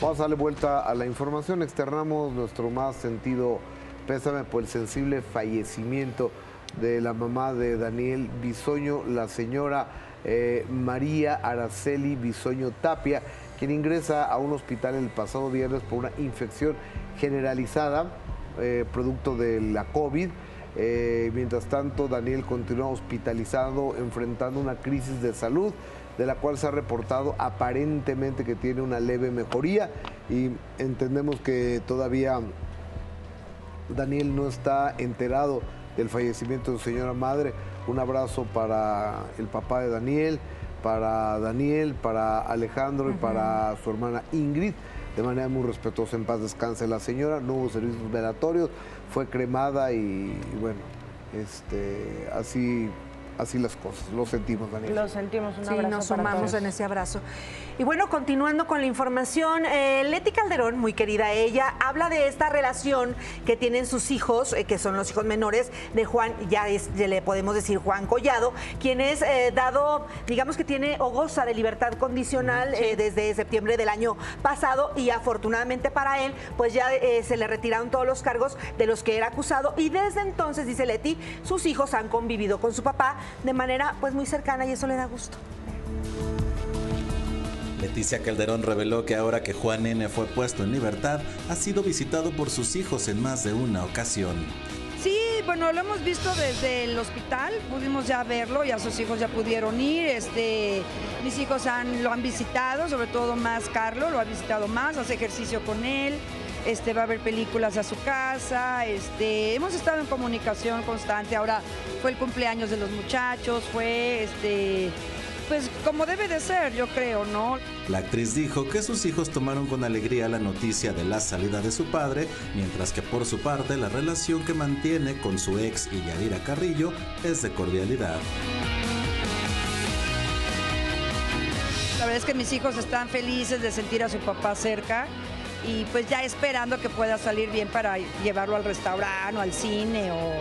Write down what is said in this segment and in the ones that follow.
Vamos a darle vuelta a la información. Externamos nuestro más sentido pésame por el sensible fallecimiento de la mamá de Daniel Bisoño, la señora eh, María Araceli Bisoño Tapia, quien ingresa a un hospital el pasado viernes por una infección generalizada, eh, producto de la COVID. Eh, mientras tanto, Daniel continúa hospitalizado, enfrentando una crisis de salud, de la cual se ha reportado aparentemente que tiene una leve mejoría y entendemos que todavía Daniel no está enterado del fallecimiento de su señora madre. Un abrazo para el papá de Daniel, para Daniel, para Alejandro y para su hermana Ingrid. De manera muy respetuosa, en paz descanse la señora. No hubo servicios velatorios, fue cremada y, y bueno, este, así así las cosas. Lo sentimos, Daniel. Lo sentimos, un Sí, abrazo nos para sumamos todos. en ese abrazo. Y bueno, continuando con la información, eh, Leti Calderón, muy querida ella, habla de esta relación que tienen sus hijos, eh, que son los hijos menores de Juan, ya, es- ya le podemos decir Juan Collado, quien es eh, dado, digamos que tiene o goza de libertad condicional eh, desde septiembre del año pasado y afortunadamente para él, pues ya eh, se le retiraron todos los cargos de los que era acusado y desde entonces, dice Leti, sus hijos han convivido con su papá de manera pues muy cercana y eso le da gusto. Leticia Calderón reveló que ahora que Juan N. fue puesto en libertad, ha sido visitado por sus hijos en más de una ocasión. Sí, bueno, lo hemos visto desde el hospital, pudimos ya verlo, ya sus hijos ya pudieron ir, este, mis hijos han, lo han visitado, sobre todo más Carlos, lo ha visitado más, hace ejercicio con él, este, va a ver películas a su casa, este, hemos estado en comunicación constante, ahora fue el cumpleaños de los muchachos, fue, este, pues como debe de ser, yo creo, ¿no? La actriz dijo que sus hijos tomaron con alegría la noticia de la salida de su padre, mientras que por su parte la relación que mantiene con su ex y Yadira Carrillo es de cordialidad. La verdad es que mis hijos están felices de sentir a su papá cerca y pues ya esperando que pueda salir bien para llevarlo al restaurante o al cine o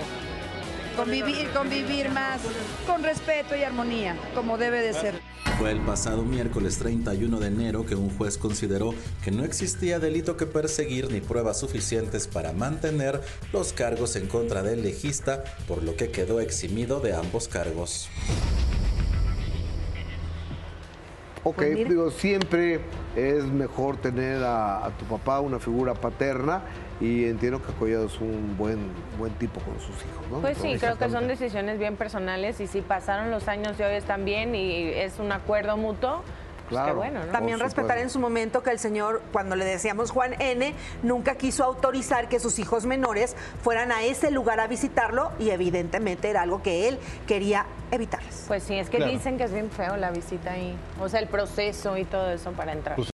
convivir, convivir más con respeto y armonía, como debe de ser. Fue el pasado miércoles 31 de enero que un juez consideró que no existía delito que perseguir ni pruebas suficientes para mantener los cargos en contra del legista, por lo que quedó eximido de ambos cargos. Ok, Pues digo, siempre es mejor tener a, a tu papá, una figura paterna, y entiendo que Collado es un buen, buen tipo con sus hijos, ¿no? Pues sí, creo que son decisiones bien personales y si pasaron los años y hoy están bien y es un acuerdo mutuo, pues qué Claro. bueno, ¿no? También respetar en su momento que el señor, cuando le decíamos Juan N., nunca quiso autorizar que sus hijos menores fueran a ese lugar a visitarlo y evidentemente era algo que él quería evitarles. Pues sí, es que Claro. dicen que es bien feo la visita ahí. O sea, el proceso y todo eso para entrar. Pues